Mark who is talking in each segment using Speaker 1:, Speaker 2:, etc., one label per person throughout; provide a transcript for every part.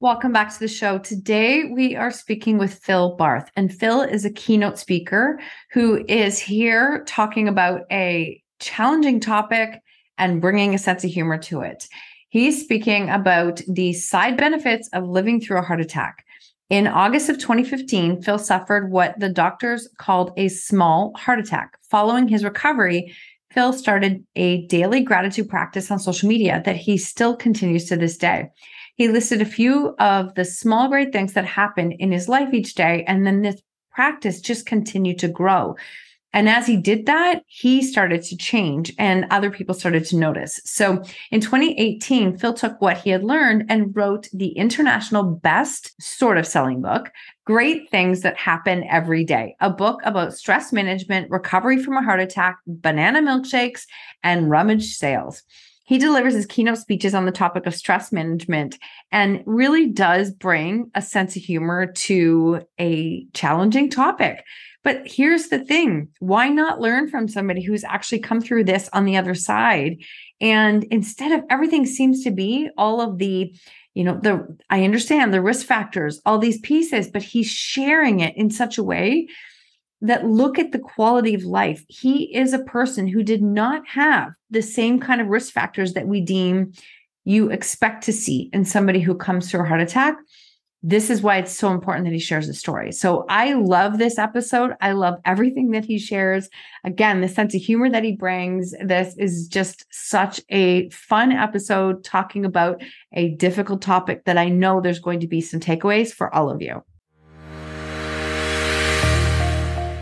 Speaker 1: Welcome back to the show. Today we are speaking with Phil Barth, and Phil is a keynote speaker who is here talking about a challenging topic and bringing a sense of humor to it. He's speaking about the side benefits of living through a heart attack. In August of 2015, Phil suffered what the doctors called a small heart attack. Following his recovery, Phil started a daily gratitude practice on social media that he still continues to this day. He listed a few of the small great things that happen in his life each day. And then this practice just continued to grow. And as he did that, he started to change and other people started to notice. So in 2018, Phil took what he had learned and wrote the international best sort of selling book, Great Things That Happen Every Day, a book about stress management, recovery from a heart attack, banana milkshakes, and rummage sales. He delivers his keynote speeches on the topic of stress management and really does bring a sense of humor to a challenging topic. But here's the thing why not learn from somebody who's actually come through this on the other side? And instead of everything seems to be all of the you know the i understand the risk factors all these pieces but he's sharing it in such a way that look at the quality of life. He is a person who did not have the same kind of risk factors that we deem you expect to see in somebody who comes through a heart attack. This is why it's so important that he shares the story. So I love this episode. I love everything that he shares. Again, the sense of humor that he brings. This is just such a fun episode talking about a difficult topic that I know there's going to be some takeaways for all of you.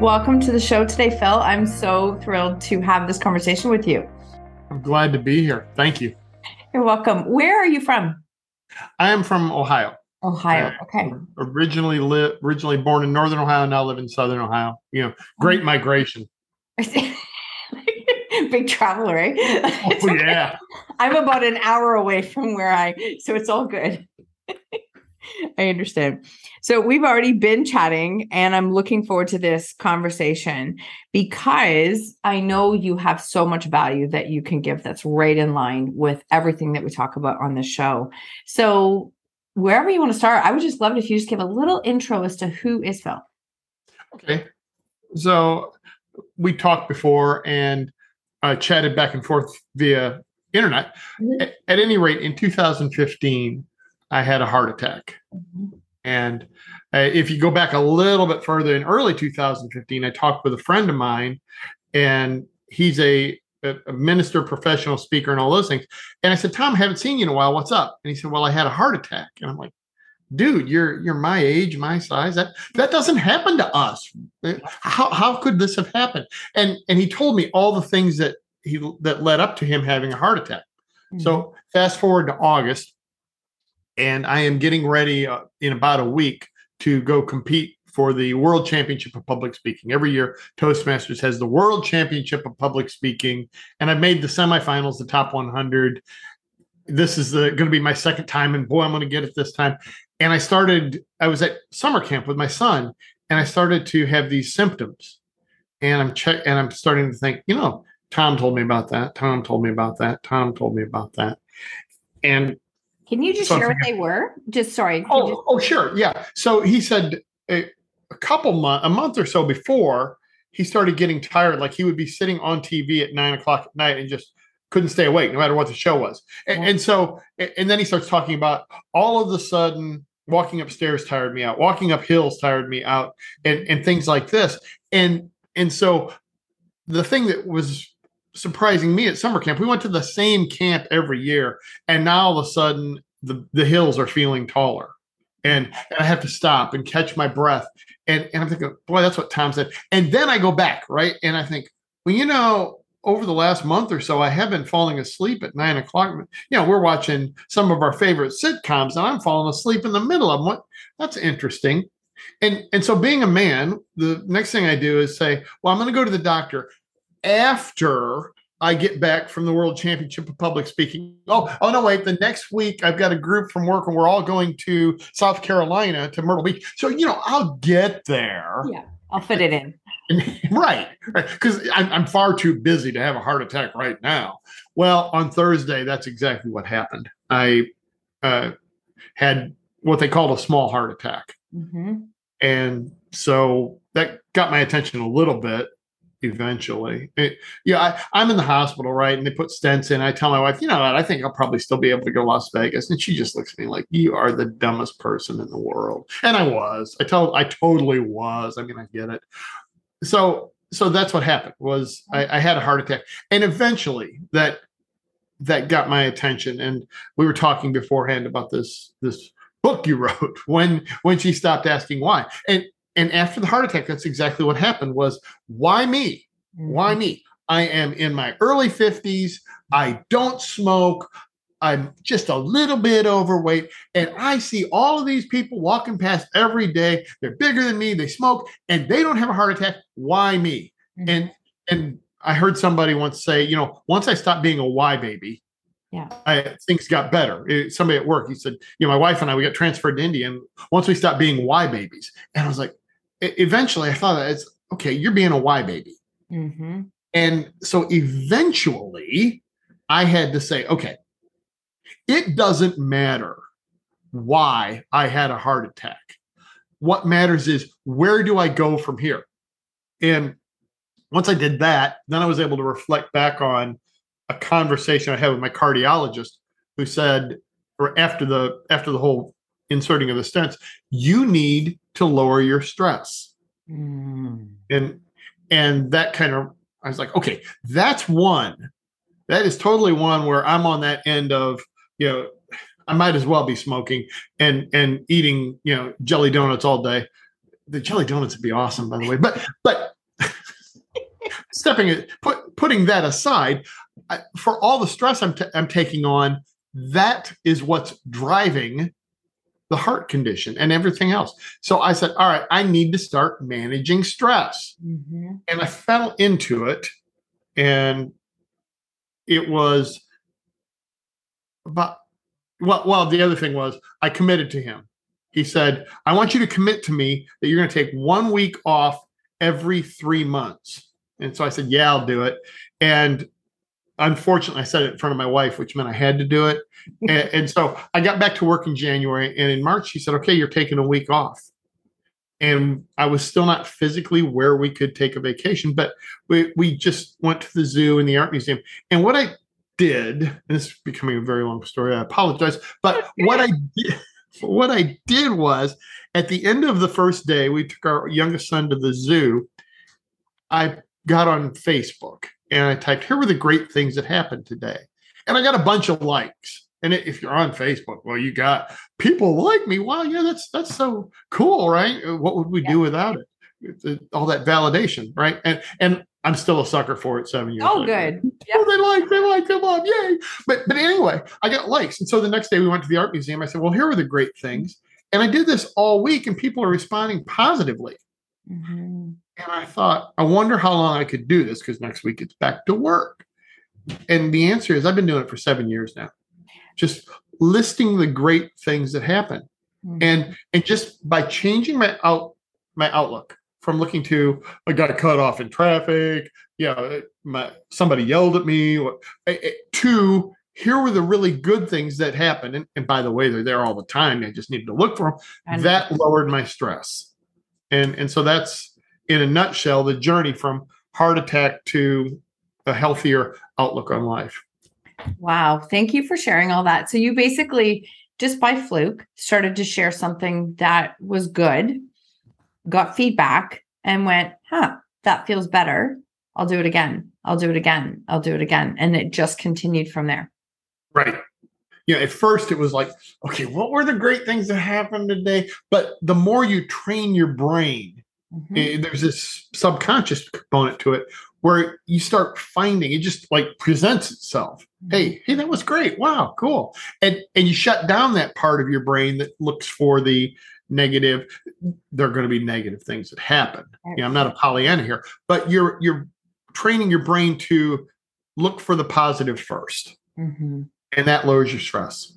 Speaker 1: Welcome to the show today, Phil. I'm so thrilled to have this conversation with you.
Speaker 2: I'm glad to be here. Thank you.
Speaker 1: You're welcome. Where are you from?
Speaker 2: I am from Ohio.
Speaker 1: Ohio. Uh, okay.
Speaker 2: originally live originally born in northern Ohio, now live in southern Ohio. You know, great oh. migration.
Speaker 1: Big traveler, right?
Speaker 2: Oh, yeah.
Speaker 1: I'm about an hour away from where I so it's all good. I understand. So we've already been chatting, and I'm looking forward to this conversation because I know you have so much value that you can give that's right in line with everything that we talk about on this show. So, wherever you want to start, I would just love it if you just give a little intro as to who is Phil.
Speaker 2: Okay. So, we talked before and uh, chatted back and forth via internet. Mm-hmm. At, at any rate, in 2015, I had a heart attack. Mm-hmm. And uh, if you go back a little bit further in early 2015, I talked with a friend of mine, and he's a, a, minister, professional speaker, and all those things. And I said, Tom, I haven't seen you in a while. What's up? And he said, Well, I had a heart attack. And I'm like, dude, you're you're my age, my size. That that doesn't happen to us. How how could this have happened? And and he told me all the things that he that led up to him having a heart attack. Mm-hmm. So fast forward to August, and I am getting ready uh, in about a week to go compete for the World Championship of Public Speaking. Every year, Toastmasters has the World Championship of Public Speaking, and I've made the semifinals, the top 100. This is going to be my second time, and boy, I'm going to get it this time. And I started. I was at summer camp with my son, and I started to have these symptoms. And I'm check, and I'm starting to think, you know, Tom told me about that. Tom told me about that. Tom told me about that. And
Speaker 1: can you just share what they were? Just sorry.
Speaker 2: Oh,
Speaker 1: just-
Speaker 2: oh, sure. Yeah. So he said a, a couple month, a month or so before, he started getting tired. Like he would be sitting on TV at nine o'clock at night and just couldn't stay awake no matter what the show was. And, and so, and then he starts talking about all of the sudden walking upstairs tired me out walking up hills tired me out and and things like this and and so the thing that was surprising me at summer camp we went to the same camp every year and now all of a sudden the the hills are feeling taller and, and i have to stop and catch my breath and and i'm thinking boy that's what tom said and then i go back right and i think well you know over the last month or so, I have been falling asleep at nine o'clock. You know, we're watching some of our favorite sitcoms, and I'm falling asleep in the middle of them. What? That's interesting. And and so, being a man, the next thing I do is say, "Well, I'm going to go to the doctor after I get back from the World Championship of Public Speaking." Oh, oh no, wait! The next week, I've got a group from work, and we're all going to South Carolina to Myrtle Beach. So you know, I'll get there.
Speaker 1: Yeah, I'll fit it in.
Speaker 2: right, because I'm, I'm far too busy to have a heart attack right now. Well, on Thursday, that's exactly what happened. I uh, had what they called a small heart attack, mm-hmm. and so that got my attention a little bit eventually. It, yeah, I, am in the hospital, right? And they put stents in. I tell my wife, you know what? I think I'll probably still be able to go to Las Vegas. And she just looks at me like, you are the dumbest person in the world. And I was. I tell I totally was. I mean, I get it so so that's what happened was I, I, had a heart attack and eventually that that got my attention and we were talking beforehand about this this book you wrote when when she stopped asking why and and after the heart attack that's exactly what happened was why me why mm-hmm. me i am in my early 50s i don't smoke I'm just a little bit overweight. And I see all of these people walking past every day. They're bigger than me, they smoke, and they don't have a heart attack. Why me? Mm-hmm. And and I heard somebody once say, you know, once I stopped being a why baby,
Speaker 1: yeah,
Speaker 2: I, things got better. It, somebody at work, he said, you know, my wife and I, we got transferred to India, and once we stopped being why babies, and I was like, eventually, I thought it's okay. You're being a why baby, mm-hmm. and so eventually, I had to say, okay, it doesn't matter why I had a heart attack. What matters is where do I go from here? And once I did that, then I was able to reflect back on a conversation I had with my cardiologist who said, or after the after the whole inserting of the stents, you need to lower your stress. Mm. And and that kind of I was like, okay, that's one. That is totally one where I'm on that end of you know, I might as well be smoking and and eating, you know, jelly donuts all day. The jelly donuts would be awesome, by the way. But but stepping it, put, putting that aside, I, for all the stress I'm t- I'm taking on, that is what's driving the heart condition and everything else. So I said, all right, I need to start managing stress, mm-hmm. and I fell into it, and it was but well, well, the other thing was I committed to him. He said, I want you to commit to me that you're going to take one week off every three months. And so I said, Yeah, I'll do it. And unfortunately, I said it in front of my wife, which meant I had to do it. and, and, so I got back to work in January. And in March, she said, Okay, you're taking a week off. And I was still not physically where we could take a vacation, but we, we just went to the zoo and the art museum. And what I did, and this is becoming a very long story. I apologize, but what I did, what I did was at the end of the first day, we took our youngest son to the zoo. I got on Facebook and I typed, "Here were the great things that happened today," and I got a bunch of likes. And if you're on Facebook, well, you got people like me. Wow, yeah, that's that's so cool, right? What would we yeah. do without it? All that validation, right? And and I'm still a sucker for it seven years.
Speaker 1: Oh, later. good.
Speaker 2: Yep. Oh, they like, they like, they love, yay! But but anyway, I got likes, and so the next day we went to the art museum. I said, well, here are the great things, and I did this all week, and people are responding positively. Mm-hmm. And I thought, I wonder how long I could do this because next week it's back to work. And the answer is, I've been doing it for seven years now, just listing the great things that happen, mm-hmm. and and just by changing my out my outlook from looking to I got cut off in traffic, yeah, my somebody yelled at me, to here were the really good things that happened. And, and by the way, they're there all the time. I just needed to look for them. And that lowered my stress. And and so that's in a nutshell the journey from heart attack to a healthier outlook on life.
Speaker 1: Wow. Thank you for sharing all that. So you basically just by fluke started to share something that was good, got feedback, and went, huh, that feels better. I'll do it again. I'll do it again. I'll do it again. And it just continued from there.
Speaker 2: Right. You know, at first it was like, okay, what were the great things that happened today? But the more you train your brain, mm-hmm. it, eh, there's this subconscious component to it where you start finding it just like presents itself. Hey, mm-hmm. hey, that was great. Wow, cool. And and you shut down that part of your brain that looks for the negative. There are going to be negative things that happen. You know, I'm not a Pollyanna here, but you're you're training your brain to look for the positive 1st mm-hmm. and that lowers your stress.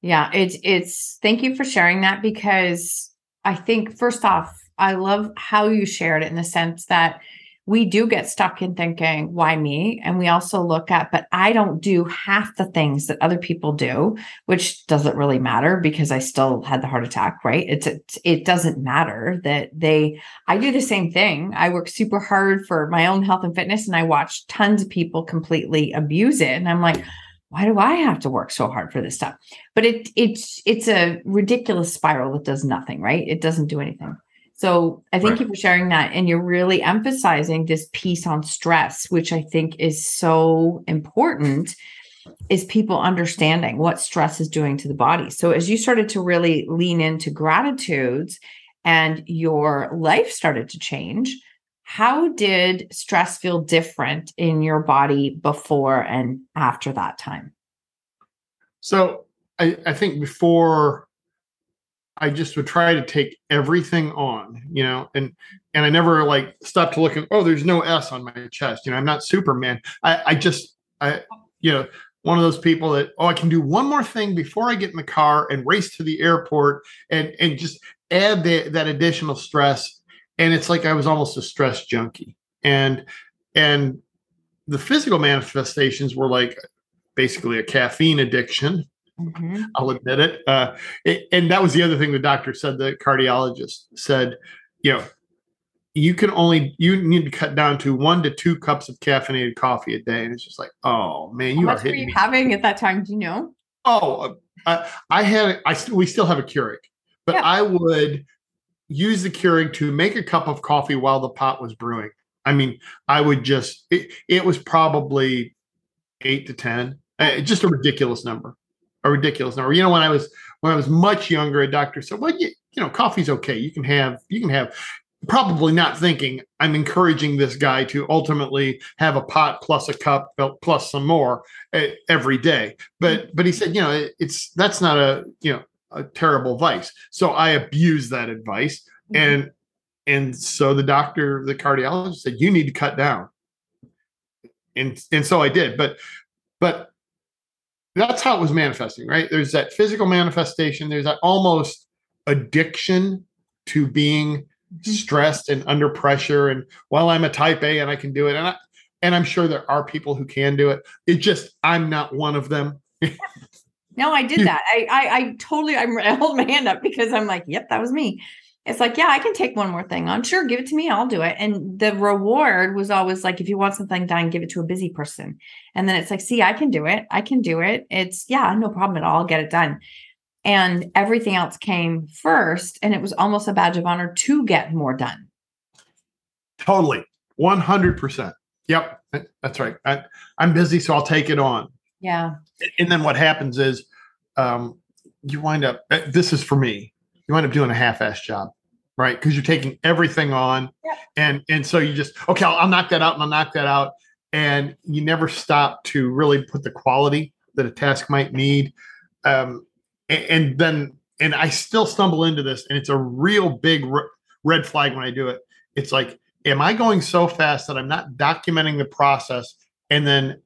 Speaker 1: Yeah, it's it's thank you for sharing that because I think first off, I love how you shared it in the sense that we do get stuck in thinking, why me? And we also look at, but I don't do half the things that other people do, which doesn't really matter because I still had the heart attack, right? It's, it, it doesn't matter that they, I do the same thing. I work super hard for my own health and fitness and I watch tons of people completely abuse it. And I'm like, why do I have to work so hard for this stuff? But it it's it's a ridiculous spiral that does nothing, right? It doesn't do anything. So I thank right. you for sharing that. And you're really emphasizing this piece on stress, which I think is so important is people understanding what stress is doing to the body. So as you started to really lean into gratitudes and your life started to change, how did stress feel different in your body before and after that time?
Speaker 2: So I, I think before I just would try to take everything on, you know, and and I never like stopped to look at, oh, there's no S on my chest. You know, I'm not Superman. I, I just I you know, one of those people that, oh, I can do one more thing before I get in the car and race to the airport and and just add the, that additional stress. And it's like I was almost a stress junkie. And and the physical manifestations were like basically a caffeine addiction Mm-hmm. I'll admit it. Uh, it. And that was the other thing the doctor said. The cardiologist said, you know, you can only you need to cut down to one to two cups of caffeinated coffee a day, and it's just like, oh man, you
Speaker 1: How
Speaker 2: are hitting
Speaker 1: were you
Speaker 2: me.
Speaker 1: having at that time? Do you know?
Speaker 2: Oh, uh, I had I we still have a Keurig, but yeah. I would use the Keurig to make a cup of coffee while the pot was brewing. I mean, I would just it, it was probably eight to ten, uh, just a ridiculous number a ridiculous number. You know, when I was when I was much younger, a doctor said, "Well, you, you know, coffee's okay. You can have you can have." Probably not thinking I'm encouraging this guy to ultimately have a pot plus a cup plus some more eh, every day. But but he said, you know, it, it's that's not a you know a terrible vice. So I abused that advice, mm-hmm. and and so the doctor, the cardiologist said, you need to cut down. And and so I did. But but that's how it was manifesting, right? There's that physical manifestation, there's that almost addiction to being mm-hmm. stressed and under pressure. And while I'm a type A and I can do it, and I, and I'm sure there are people who can do it. It just I'm not one of them.
Speaker 1: no, I did that. I, I I totally I hold my hand up because I'm like, yep, that was me it's like, yeah, I can take one more thing on. Sure, give it to me. I'll do it. And the reward was always like, if you want something done, give it to a busy person. And then it's like, see, I can do it. I can do it. It's, yeah, no problem at all. I'll get it done. And everything else came first. And it was almost a badge of honor to get more done.
Speaker 2: Totally. 100%. Yep. That's right. I, am busy, so I'll take it on.
Speaker 1: Yeah.
Speaker 2: And then what happens is um, you wind up, uh, this is for me, you wind up doing a half ass job right? Because you're taking everything on, yeah. and and so you just okay, I'll, I'll knock that out and I'll knock that out, and you never stop to really put the quality that a task might need, um, and, and then and I still stumble into this, and it's a real big red flag when I do it. It's like, am I going so fast that I'm not documenting the process, and then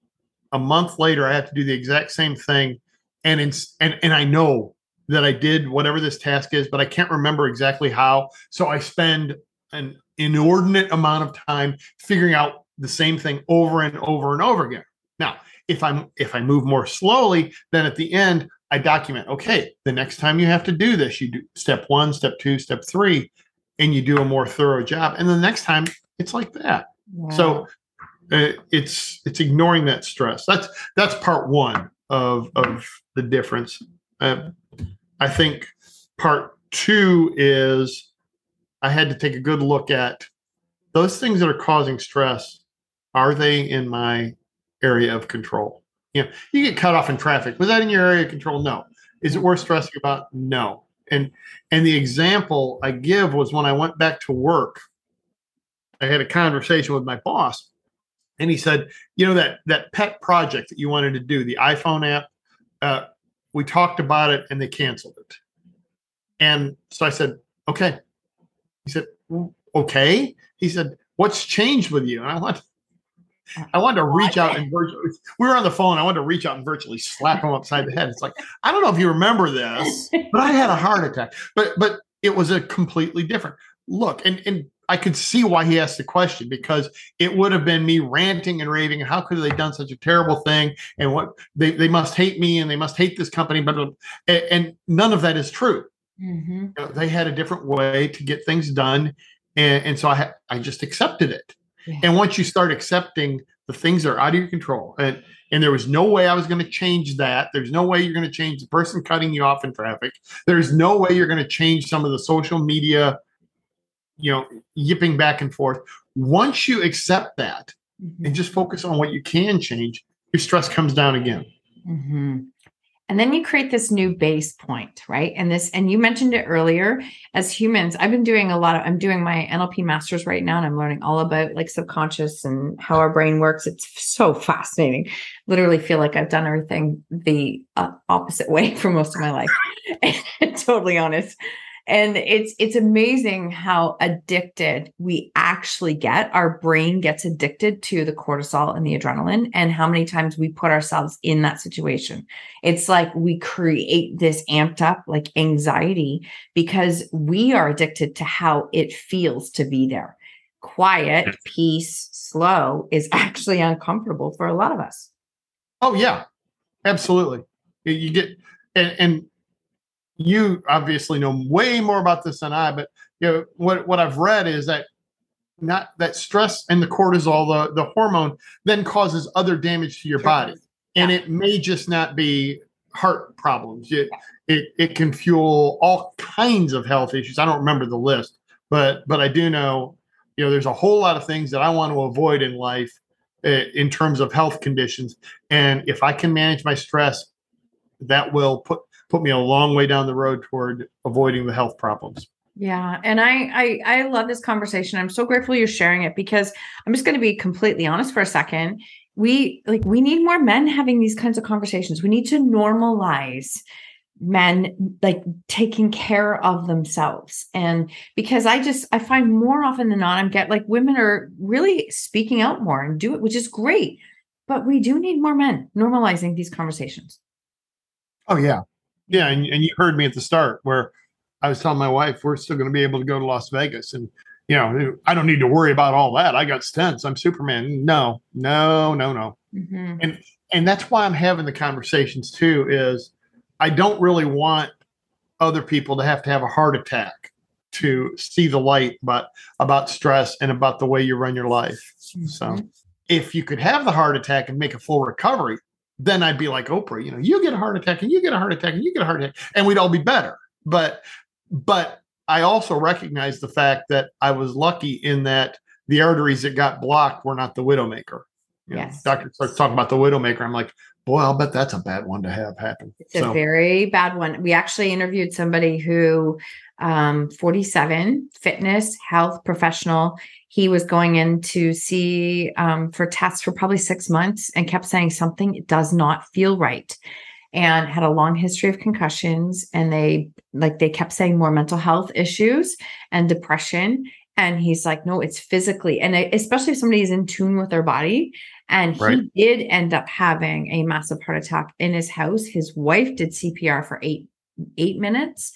Speaker 2: a month later I have to do the exact same thing, and it's and and I know that I did whatever this task is, but I can't remember exactly how. So I spend an inordinate amount of time figuring out the same thing over and over and over again. Now, if I'm if I move more slowly, then at the end I document, okay, the next time you have to do this, you do step 1, step 2, step 3 and you do a more thorough job. And the next time it's like that. So uh, it's it's ignoring that stress. That's that's part 1 of of the difference. Uh, I think part two is I had to take a good look at those things that are causing stress. Are they in my area of control? You know, you get cut off in traffic. Was that in your area of control? No. Is it worth stressing about? No. And and the example I give was when I went back to work, I had a conversation with my boss, and he said, you know that that pet project that you wanted to do, the iPhone app, uh, we talked about it and they canceled it. And so I said, okay. He said, okay. He said, what's changed with you? And I went, I wanted to reach out and virtually, we were on the phone. I wanted to reach out and virtually slap him upside the head. It's like, I don't know if you remember this, but I had a heart attack. But but it was a completely different look. And and I could see why he asked the question because it would have been me ranting and raving. How could they done such a terrible thing? And what they, they must hate me and they must hate this company. But and, none of that is true. Mm-hmm. You know, they had a different way to get things done, and, and so I I just accepted it. Yeah. And once you start accepting the things that are out of your control, and and there was no way I was going to change that. There's no way you're going to change the person cutting you off in traffic. There's no way you're going to change some of the social media, you know, yipping back and forth. Once you accept that mm-hmm. and just focus on what you can change, your stress comes down again.
Speaker 1: Mm-hmm. And then you create this new base point, right? And this, and you mentioned it earlier as humans, I've been doing a lot of, I'm doing my NLP masters right now and I'm learning all about like subconscious and how our brain works. It's so fascinating. Literally feel like I've done everything the uh, opposite way for most of my life. totally honest and it's it's amazing how addicted we actually get. Our brain gets addicted to the cortisol and the adrenaline and how many times we put ourselves in that situation. It's like we create this amped up like anxiety because we are addicted to how it feels to be there. Quiet peace slow is actually uncomfortable for a lot of us.
Speaker 2: Oh yeah. Absolutely. You get and, and you obviously know way more about this than I, but you know what what I've read is that not that stress and the cortisol, the the hormone, then causes other damage to your body, and it may just not be heart problems. It it it can fuel all kinds of health issues. I don't remember the list, but but I do know, you know, there's a whole lot of things that I want to avoid in life uh, in terms of health conditions, and if I can manage my stress, that will put put me a long way down the road toward avoiding the health problems.
Speaker 1: Yeah, and I, I I love this conversation. I'm so grateful you're sharing it because I'm just going to be completely honest for a second. We like we need more men having these kinds of conversations. We need to normalize men like taking care of themselves and because i just i find more often than not i'm get like women are really speaking out more and do it which is great but we do need more men normalizing these conversations
Speaker 2: oh yeah yeah, and, and you heard me at the start where I was telling my wife we're still going to be able to go to Las Vegas, and you know I don't need to worry about all that. I got stents. I'm Superman. No, no, no, no. Mm-hmm. And and that's why I'm having the conversations too. Is I don't really want other people to have to have a heart attack to see the light but about stress and about the way you run your life. Mm-hmm. So if you could have the heart attack and make a full recovery, then I'd be like Oprah, you know, you get a heart attack and you get a heart attack and you get a heart attack and we'd all be better. But but I also recognize the fact that I was lucky in that the arteries that got blocked were not the widowmaker. You yes. Know, doctor starts talking about the widowmaker. I'm like, boy, I'll bet that's a bad one to have happen.
Speaker 1: It's so. a very bad one. We actually interviewed somebody who um 47 fitness health professional he was going in to see um, for tests for probably six months and kept saying something does not feel right and had a long history of concussions and they like they kept saying more mental health issues and depression. And he's like no it's physically and especially if somebody is in tune with their body. And right. he did end up having a massive heart attack in his house. His wife did cpr for eight eight minutes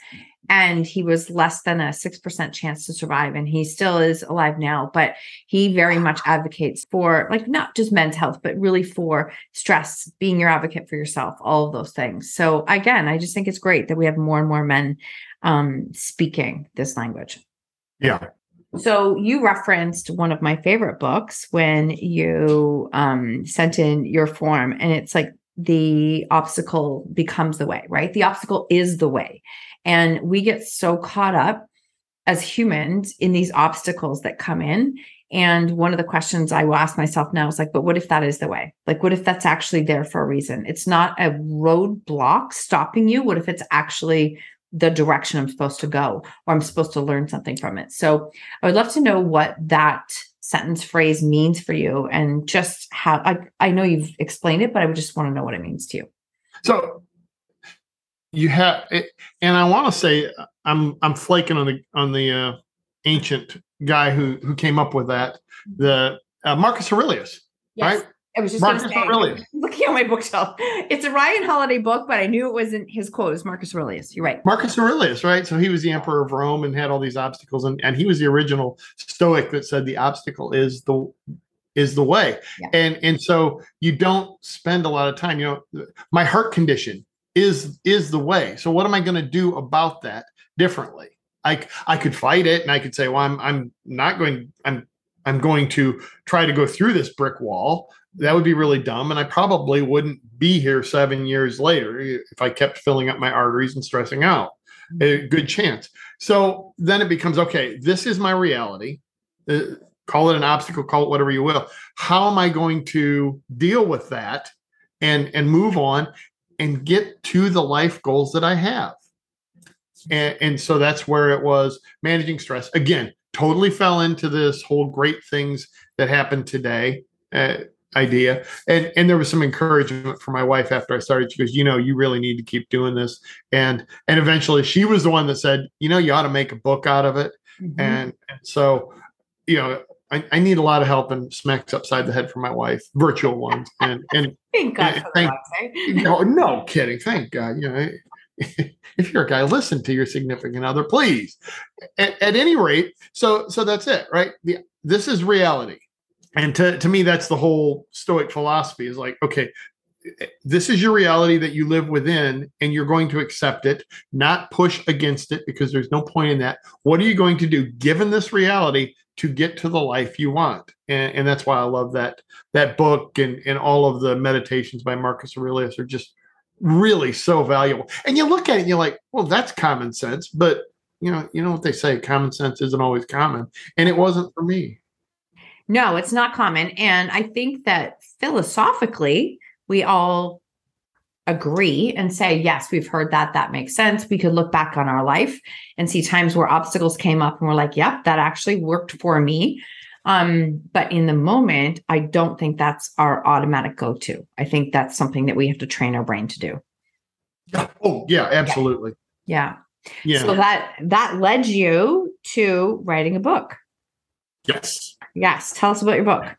Speaker 1: and he was less than a 6% chance to survive and he still is alive now but he very much advocates for like not just men's health but really for stress being your advocate for yourself all of those things so again i just think it's great that we have more and more men um, speaking this language
Speaker 2: yeah
Speaker 1: so you referenced one of my favorite books when you um, sent in your form and it's like the obstacle becomes the way, right? The obstacle is the way. And we get so caught up as humans in these obstacles that come in. And one of the questions I will ask myself now is like, but what if that is the way? Like, what if that's actually there for a reason? It's not a roadblock stopping you. What if it's actually the direction I'm supposed to go or I'm supposed to learn something from it? So I would love to know what that sentence phrase means for you and just how I, I know you've explained it, but I would just want to know what it means to you.
Speaker 2: So you have it, and I want to say I'm I'm flaking on the on the uh, ancient guy who who came up with that, the uh, Marcus Aurelius, yes. right?
Speaker 1: I was just Marcus say, Aurelius. looking on my bookshelf. It's a Ryan Holiday book, but I knew it wasn't his quote. It's Marcus Aurelius. You're right.
Speaker 2: Marcus Aurelius, right? So he was the emperor of Rome and had all these obstacles, and, and he was the original Stoic that said the obstacle is the is the way. Yeah. And and so you don't spend a lot of time. You know, my heart condition is is the way. So what am I going to do about that differently? I I could fight it, and I could say, well, I'm I'm not going. I'm I'm going to try to go through this brick wall that would be really dumb. And I probably wouldn't be here seven years later if I kept filling up my arteries and stressing out. A good chance. So then it becomes okay, this is my reality. Uh, call it an obstacle, call it whatever you will. How am I going to deal with that and and move on and get to the life goals that I have? And, and so that's where it was managing stress. Again, totally fell into this whole great things that happened today. Uh, idea and and there was some encouragement for my wife after i started she goes you know you really need to keep doing this and and eventually she was the one that said you know you ought to make a book out of it mm-hmm. and, and so you know I, I, need a lot of help and smacks upside the head from my wife, virtual ones. And and
Speaker 1: thank God
Speaker 2: thank, eh? no, no kidding. Thank God. You know, if you're a guy, listen to your significant other, please. At, at any rate, so so that's it, right? The, this is reality and to, to me that's the whole stoic philosophy is like okay this is your reality that you live within and you're going to accept it not push against it because there's no point in that what are you going to do given this reality to get to the life you want. And, and that's why i love that that book and, and all of the meditations by marcus aurelius are just really so valuable. And you look at it and you're like well that's common sense but you know you know what they say common sense isn't always common. And it wasn't for me.
Speaker 1: No, it's not common. And I think that philosophically, we all agree and say, yes, we've heard that. That makes sense. We could look back on our life and see times where obstacles came up and we're like, yep, that actually worked for me. Um, but in the moment, I don't think that's our automatic go to. I think that's something that we have to train our brain to do.
Speaker 2: Oh, yeah, absolutely.
Speaker 1: Yeah. Yeah. So that that led you to writing a book.
Speaker 2: Yes.
Speaker 1: Yes. Tell us about your book.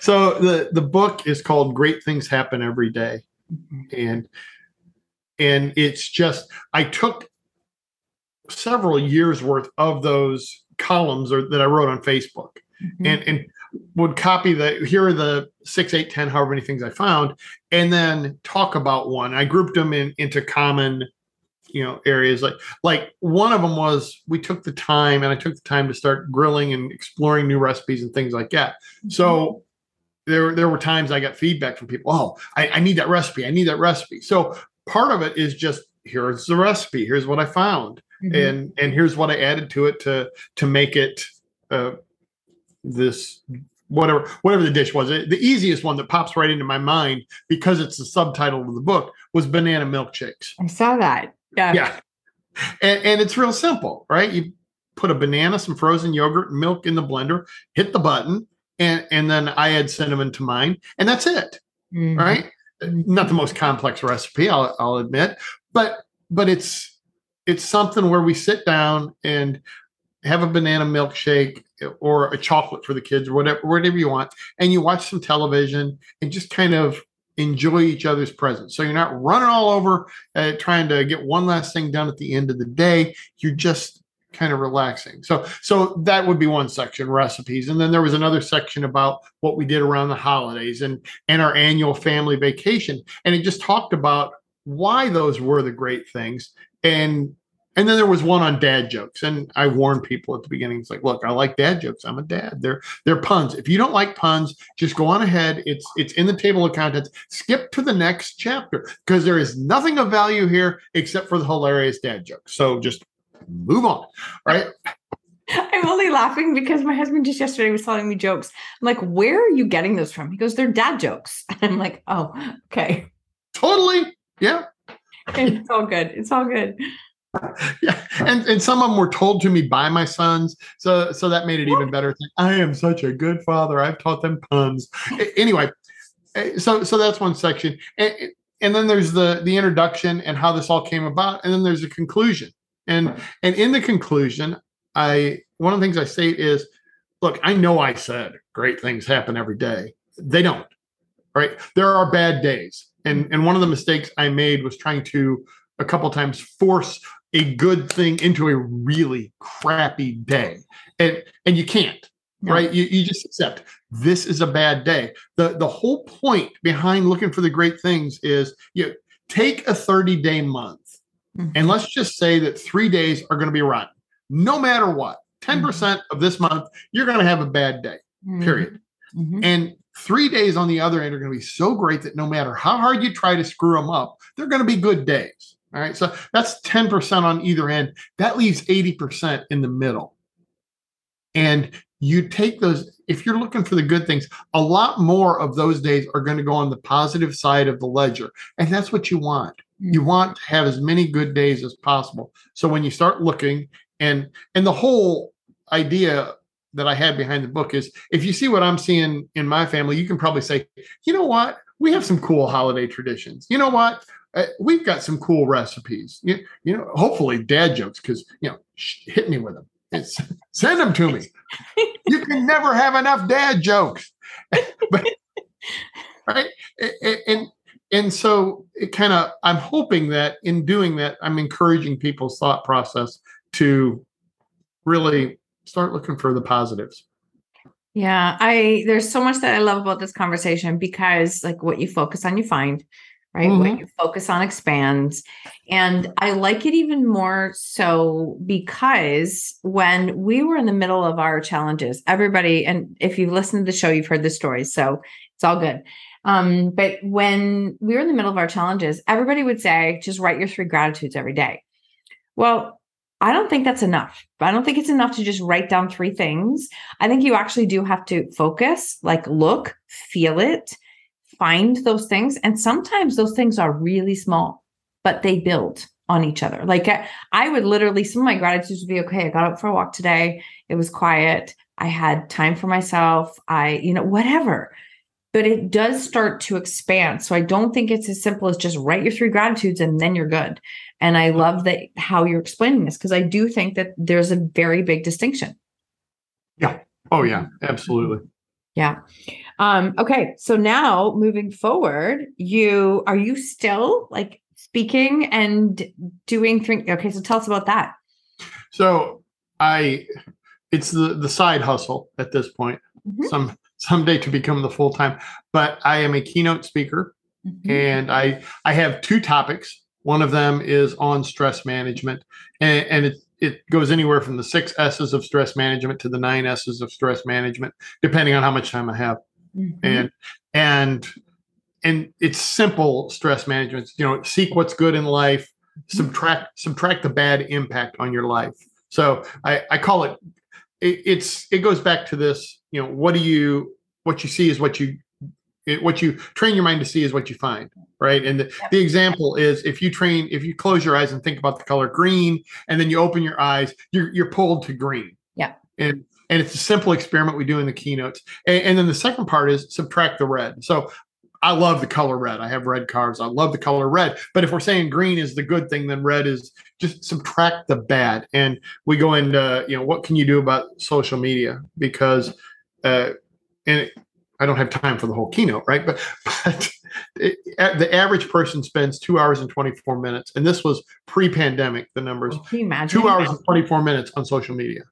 Speaker 2: So the the book is called Great Things Happen Every Day. Mm-hmm. And and it's just I took several years worth of those columns or that I wrote on Facebook mm-hmm. and and would copy the here are the six, eight, ten, however many things I found, and then talk about one. I grouped them in into common you know areas like like one of them was we took the time and i took the time to start grilling and exploring new recipes and things like that mm-hmm. so there there were times i got feedback from people oh I, I need that recipe i need that recipe so part of it is just here's the recipe here's what i found mm-hmm. and and here's what i added to it to to make it uh, this whatever whatever the dish was the easiest one that pops right into my mind because it's the subtitle of the book was banana milkshakes
Speaker 1: i saw that yeah.
Speaker 2: Yeah. And, and it's real simple, right? You put a banana, some frozen yogurt, and milk in the blender, hit the button, and and then I add cinnamon to mine, and that's it. Mm-hmm. Right? Not the most complex recipe, I'll, I'll admit, but but it's it's something where we sit down and have a banana milkshake or a chocolate for the kids or whatever whatever you want and you watch some television and just kind of enjoy each other's presence. So you're not running all over uh, trying to get one last thing done at the end of the day. You're just kind of relaxing. So so that would be one section recipes and then there was another section about what we did around the holidays and and our annual family vacation and it just talked about why those were the great things and and then there was one on dad jokes, and I warned people at the beginning. It's like, look, I like dad jokes. I'm a dad. They're they're puns. If you don't like puns, just go on ahead. It's it's in the table of contents. Skip to the next chapter because there is nothing of value here except for the hilarious dad jokes. So just move on, right?
Speaker 1: I'm only laughing because my husband just yesterday was telling me jokes. I'm like, where are you getting those from? He goes, they're dad jokes. And I'm like, oh, okay.
Speaker 2: Totally. Yeah.
Speaker 1: It's all good. It's all good.
Speaker 2: yeah, and and some of them were told to me by my sons, so so that made it even better. I am such a good father. I've taught them puns. Anyway, so so that's one section, and, and then there's the the introduction and how this all came about, and then there's a conclusion, and and in the conclusion, I one of the things I say is, look, I know I said great things happen every day. They don't, right? There are bad days, and mm-hmm. and one of the mistakes I made was trying to a couple times force a good thing into a really crappy day. And and you can't, right? You, you just accept this is a bad day. The the whole point behind looking for the great things is you take a 30 day month mm-hmm. and let's just say that three days are going to be rotten, no matter what. 10 mm-hmm. percent mm hmm of this month, you're going to have a bad day, mm-hmm. period. Mm-hmm. And three days on the other end are going to be so great that no matter how hard you try to screw them up, they're going to be good days. All right. So that's 10% on either end. That leaves 80% in the middle. And you take those, if you're looking for the good things, a lot more of those days are going to go on the positive side of the ledger. And that's what you want. You want to have as many good days as possible. So when you start looking, and and the whole idea that I had behind the book is if you see what I'm seeing in my family, you can probably say, you know what? We have some cool holiday traditions. You know what? uh, we've got some cool recipes. You, you know, hopefully dad jokes because you know, sh- hit me with them. It's, send them to me. you can never have enough dad jokes, but right and and so it kind of i'm hoping that in doing that i'm encouraging people's thought process to really start looking for the positives
Speaker 1: yeah i there's so much that i love about this conversation because like what you focus on you find right? Mm-hmm. What you focus on expands. And I like it even more so because when we were in the middle of our challenges, everybody, and if you've listened to the show, you've heard the stories. So it's all good. Um, but when we were in the middle of our challenges, everybody would say, just write your three gratitudes every day. Well, I don't think that's enough. I don't think it's enough to just write down three things. I think you actually do have to focus, like look, feel it, find those things. And sometimes those things are really small, but they build on each other. Like I, would literally, some of my gratitudes would be okay, I got out for a walk today. It was quiet. I had time for myself. I, you know, whatever. But it does start to expand. So I don't think it's as simple as just write your three gratitudes and then you're good. And I love that how you're explaining this because I do think that there's a very big distinction.
Speaker 2: Yeah. Oh, yeah. Absolutely.
Speaker 1: Yeah. Um, okay. So now moving forward, you are you still like speaking and doing three Okay. So tell us about that.
Speaker 2: So I, it's the, the side hustle at this point. Mm-hmm. Some someday to become the full time, but I am a keynote speaker mm-hmm. and I, I have two topics. One of them is on stress management and, and it, it goes anywhere from the six S's of stress management to the nine S's of stress management, depending on how much time I have. Mm-hmm. And and and it's simple stress management. You know, seek what's good in life, mm-hmm. subtract subtract the bad impact on your life. So I, I call it, it it's it goes back to this, you know, what do you what you see is what you what you train your mind to see is what you find right and the, the example is if you train if you close your eyes and think about the color green and then you open your eyes you're, you're pulled to green
Speaker 1: yeah
Speaker 2: and and it's a simple experiment we do in the keynotes and, and then the second part is subtract the red so I love the color red. I have red cars I love the color red. But if we're saying green is the good thing, then red is just subtract the bad. And we go into, you know, what can you do about social media? Because, uh, and I don't have time for the whole keynote, right? But, but it, the average person spends two hours and 24 minutes. And this was pre pandemic, the numbers.
Speaker 1: Can you imagine?
Speaker 2: Two hours and 24 minutes on social media.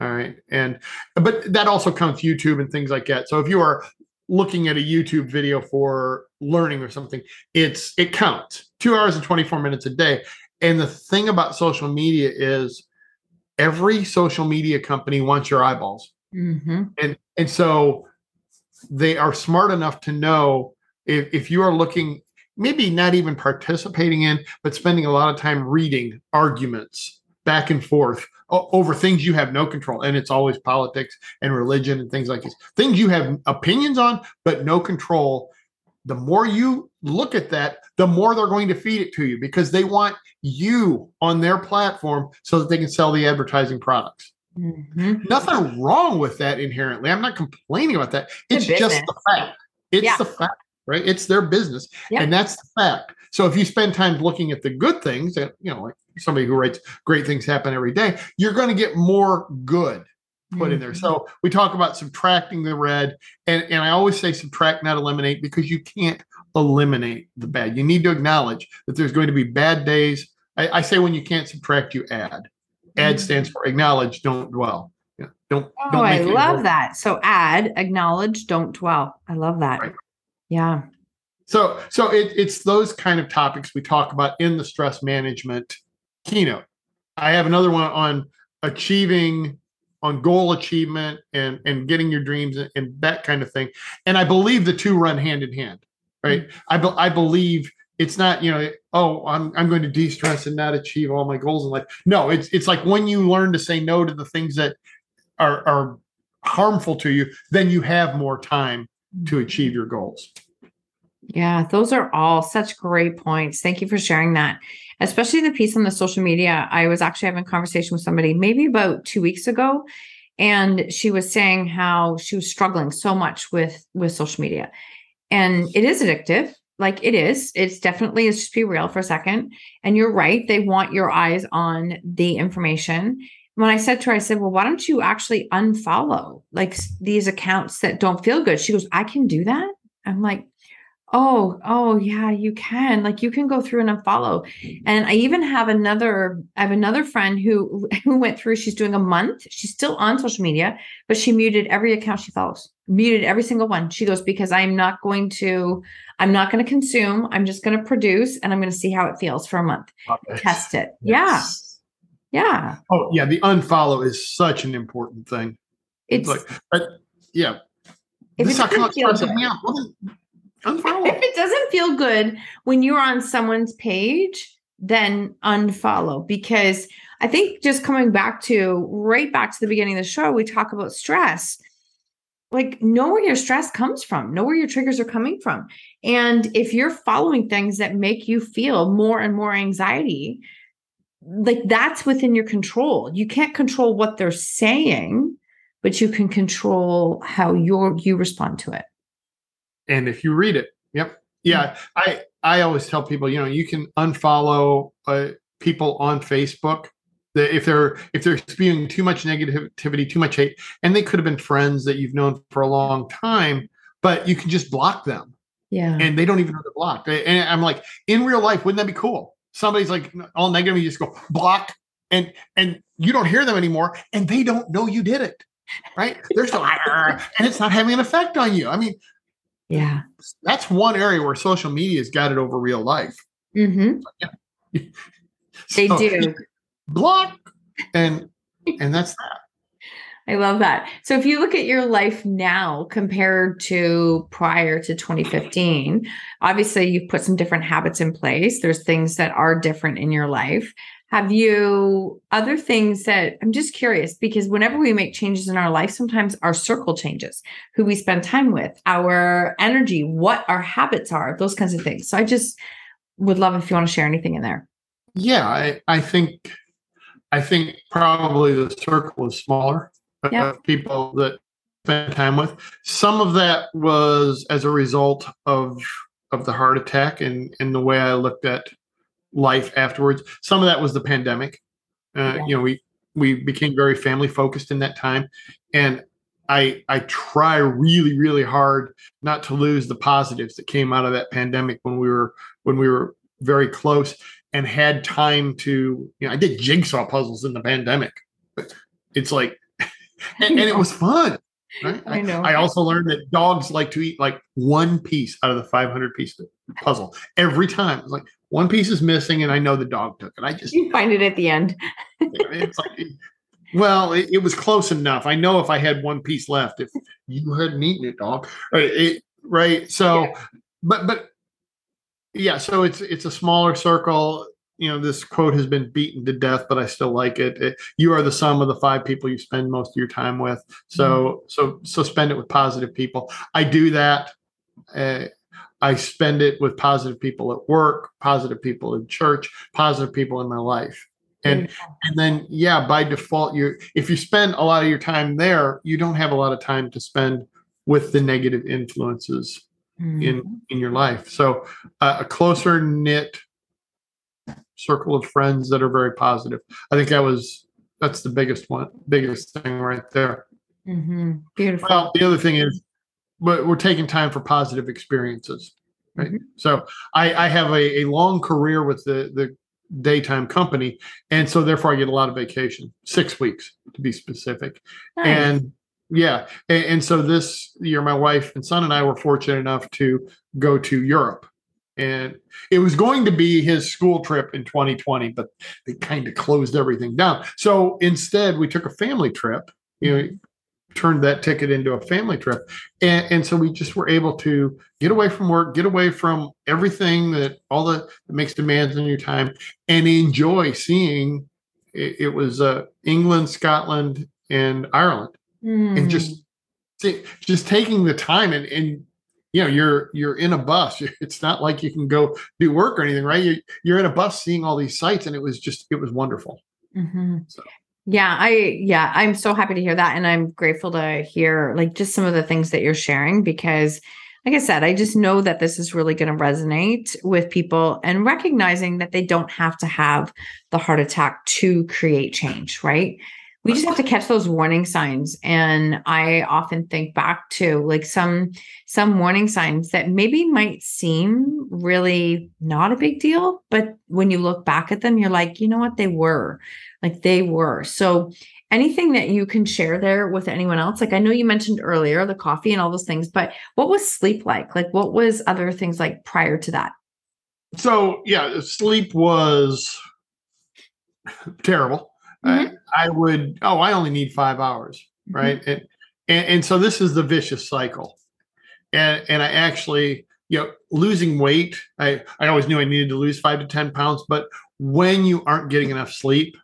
Speaker 2: All right. And, but that also counts YouTube and things like that. So if you are looking at a YouTube video for learning or something, it's, it counts two hours and 24 minutes a day. and the thing about social media is every social media company wants your eyeballs.
Speaker 1: Mm-hmm.
Speaker 2: And and so they are smart enough to know if, if you are looking maybe not even participating in, but spending a lot of time reading arguments back and forth over things you have no control. And it's always politics and religion and things like this. Things you have opinions on, but no control. The more you look at that, the more they're going to feed it to you because they want you on their platform so that they can sell the advertising products. Mm-hmm. Nothing wrong with that inherently. I'm not complaining about that. It's just the fact. It's yeah. the fact right? It's their business, and that's the fact. So if you spend time looking at the good things, that you know, like somebody who writes great things happen every day, you're going to get more good put mm-hmm. in there. So mm-hmm. we talk about subtracting the red, and and I always say subtract, not eliminate, because you can't eliminate the bad. You need to acknowledge that there's going to be bad days. I, I say when you can't subtract, you add. Add mm-hmm. stands for acknowledge, don't dwell. Yeah, don't.
Speaker 1: Oh, don't I love that. So add, acknowledge, don't dwell. I love that. Right. Yeah.
Speaker 2: So so it, it's those kind of topics we talk about in the stress management keynote. I have another one on achieving on goal achievement and and getting your dreams and, and that kind of thing. And I believe the two run hand in hand, right? Mm-hmm. I be, I believe it's not you know oh I'm I'm going to de-stress and not achieve all my goals in life. No, it's it's like when you learn to say no to the things that are are harmful to you, then you have more time to achieve your goals.
Speaker 1: Yeah, those are all such great points. Thank you for sharing that. Especially the piece on the social media. I was actually having a conversation with somebody maybe about 2 weeks ago and she was saying how she was struggling so much with with social media. And it is addictive. Like it is. It's definitely let's just be real for a second. And you're right, they want your eyes on the information when I said to her, I said, Well, why don't you actually unfollow like these accounts that don't feel good? She goes, I can do that. I'm like, Oh, oh yeah, you can. Like you can go through and unfollow. And I even have another, I have another friend who who went through, she's doing a month. She's still on social media, but she muted every account she follows, muted every single one. She goes, because I'm not going to, I'm not going to consume. I'm just going to produce and I'm going to see how it feels for a month. Test it. Yes. Yeah yeah.
Speaker 2: Oh, yeah. The unfollow is such an important thing.
Speaker 1: It's,
Speaker 2: like, but, yeah.
Speaker 1: If this it doesn't feel good, unfollow. If it doesn't feel good when you're on someone's page, then unfollow because I think just coming back to right back to the beginning of the show, we talk about stress. Like, know where your stress comes from, know where your triggers are coming from. And if you're following things that make you feel more and more anxiety, like that's within your control. You can't control what they're saying, but you can control how you you respond to it.
Speaker 2: And if you read it, yep, yeah. I I always tell people, you know, you can unfollow uh, people on Facebook that if they're if they're spewing too much negativity, too much hate, and they could have been friends that you've known for a long time, but you can just block them.
Speaker 1: Yeah.
Speaker 2: And they don't even know they're blocked. And I'm like, in real life, wouldn't that be cool? somebody's like all negative, you just go block and and you don't hear them anymore, and they don't know you did it. Right? They're still and it's not having an effect on you. I mean,
Speaker 1: yeah,
Speaker 2: that's one area where social media's got it over real life.
Speaker 1: Mm-hmm. Yeah. they so, do
Speaker 2: block and and that's that.
Speaker 1: I love that. So if you look at your life now compared to prior to 2015, obviously you've put some different habits in place. There's things that are different in your life. Have you other things that I'm just curious because whenever we make changes in our life, sometimes our circle changes, who we spend time with, our energy, what our habits are, those kinds of things. So I just would love if you want to share anything in there.
Speaker 2: Yeah, I, I think I think probably the circle is smaller uh, yep. of people that spent time with. Some of that was as a result of of the heart attack and and the way I looked at life afterwards. Some of that was the pandemic. Uh, yeah. You know, we we became very family focused in that time, and I I try really really hard not to lose the positives that came out of that pandemic when we were when we were very close and had time to you know I did jigsaw puzzles in the pandemic. It's like and, and it was fun. Right?
Speaker 1: I know.
Speaker 2: I also learned that dogs like to eat like one piece out of the 500 piece puzzle every time. It's like one piece is missing, and I know the dog took it. I just
Speaker 1: You find it at the end.
Speaker 2: it's like, well, it, it was close enough. I know if I had one piece left, if you hadn't eaten it, dog, right? It, right. So,
Speaker 1: Yeah.
Speaker 2: but but yeah. So it's it's a smaller circle. You know, this quote has been beaten to death, but I still like it. It- you are the sum of the five people you spend most of your time with. So mm-hmm. so so spend it with positive people. I do that. Uh, I spend it with positive people at work, positive people in church, positive people in my life. And and then yeah, by default, you if you spend a lot of your time there, you don't have a lot of time to spend with the negative influences
Speaker 1: Mm-hmm.
Speaker 2: in in your life. So uh, a closer knit circle of friends that are very positive. I think that was that's the biggest one, biggest thing right there.
Speaker 1: Mhm. Beautiful.
Speaker 2: Well, the other thing is, but we're taking time for positive experiences, right? Mm-hmm. So I, I have a, a long career with the the daytime company, and so therefore I get a lot of vacation, six weeks to be specific,
Speaker 1: Nice.
Speaker 2: and yeah, and, and so this year my wife and son and I were fortunate enough to go to Europe. And it was going to be his school trip in 2020, but they kind of closed everything down. So instead, we took a family trip. You know, turned that ticket into a family trip. And, and so we just were able to get away from work, get away from everything that all the that makes demands on your time and enjoy seeing it, it was uh, England, Scotland, and Ireland.
Speaker 1: Mm.
Speaker 2: And just see- just taking the time and, and you know you're you're in a bus it's not like you can go do work or anything right You're you're in a bus seeing all these sites and it was just it was wonderful
Speaker 1: Mhm.
Speaker 2: So-
Speaker 1: Yeah, I yeah, I'm so happy to hear that and I'm grateful to hear like just some of the things that you're sharing because like I said, I just know that this is really going to resonate with people and recognizing that they don't have to have the heart attack to create change, right? We just have to catch those warning signs and I often think back to like some some warning signs that maybe might seem really not a big deal, but when you look back at them you're like, you know what they were like they were. So anything that you can share there with anyone else? Like I know you mentioned earlier the coffee and all those things, but what was sleep like? Like what was other things like prior to that?
Speaker 2: so yeah sleep was terrible I, I would oh i only need five hours mm-hmm. right? And, and and so this is the vicious cycle. And and i actually you know losing weight i i always knew i needed to lose five to ten pounds but when you aren't getting enough sleep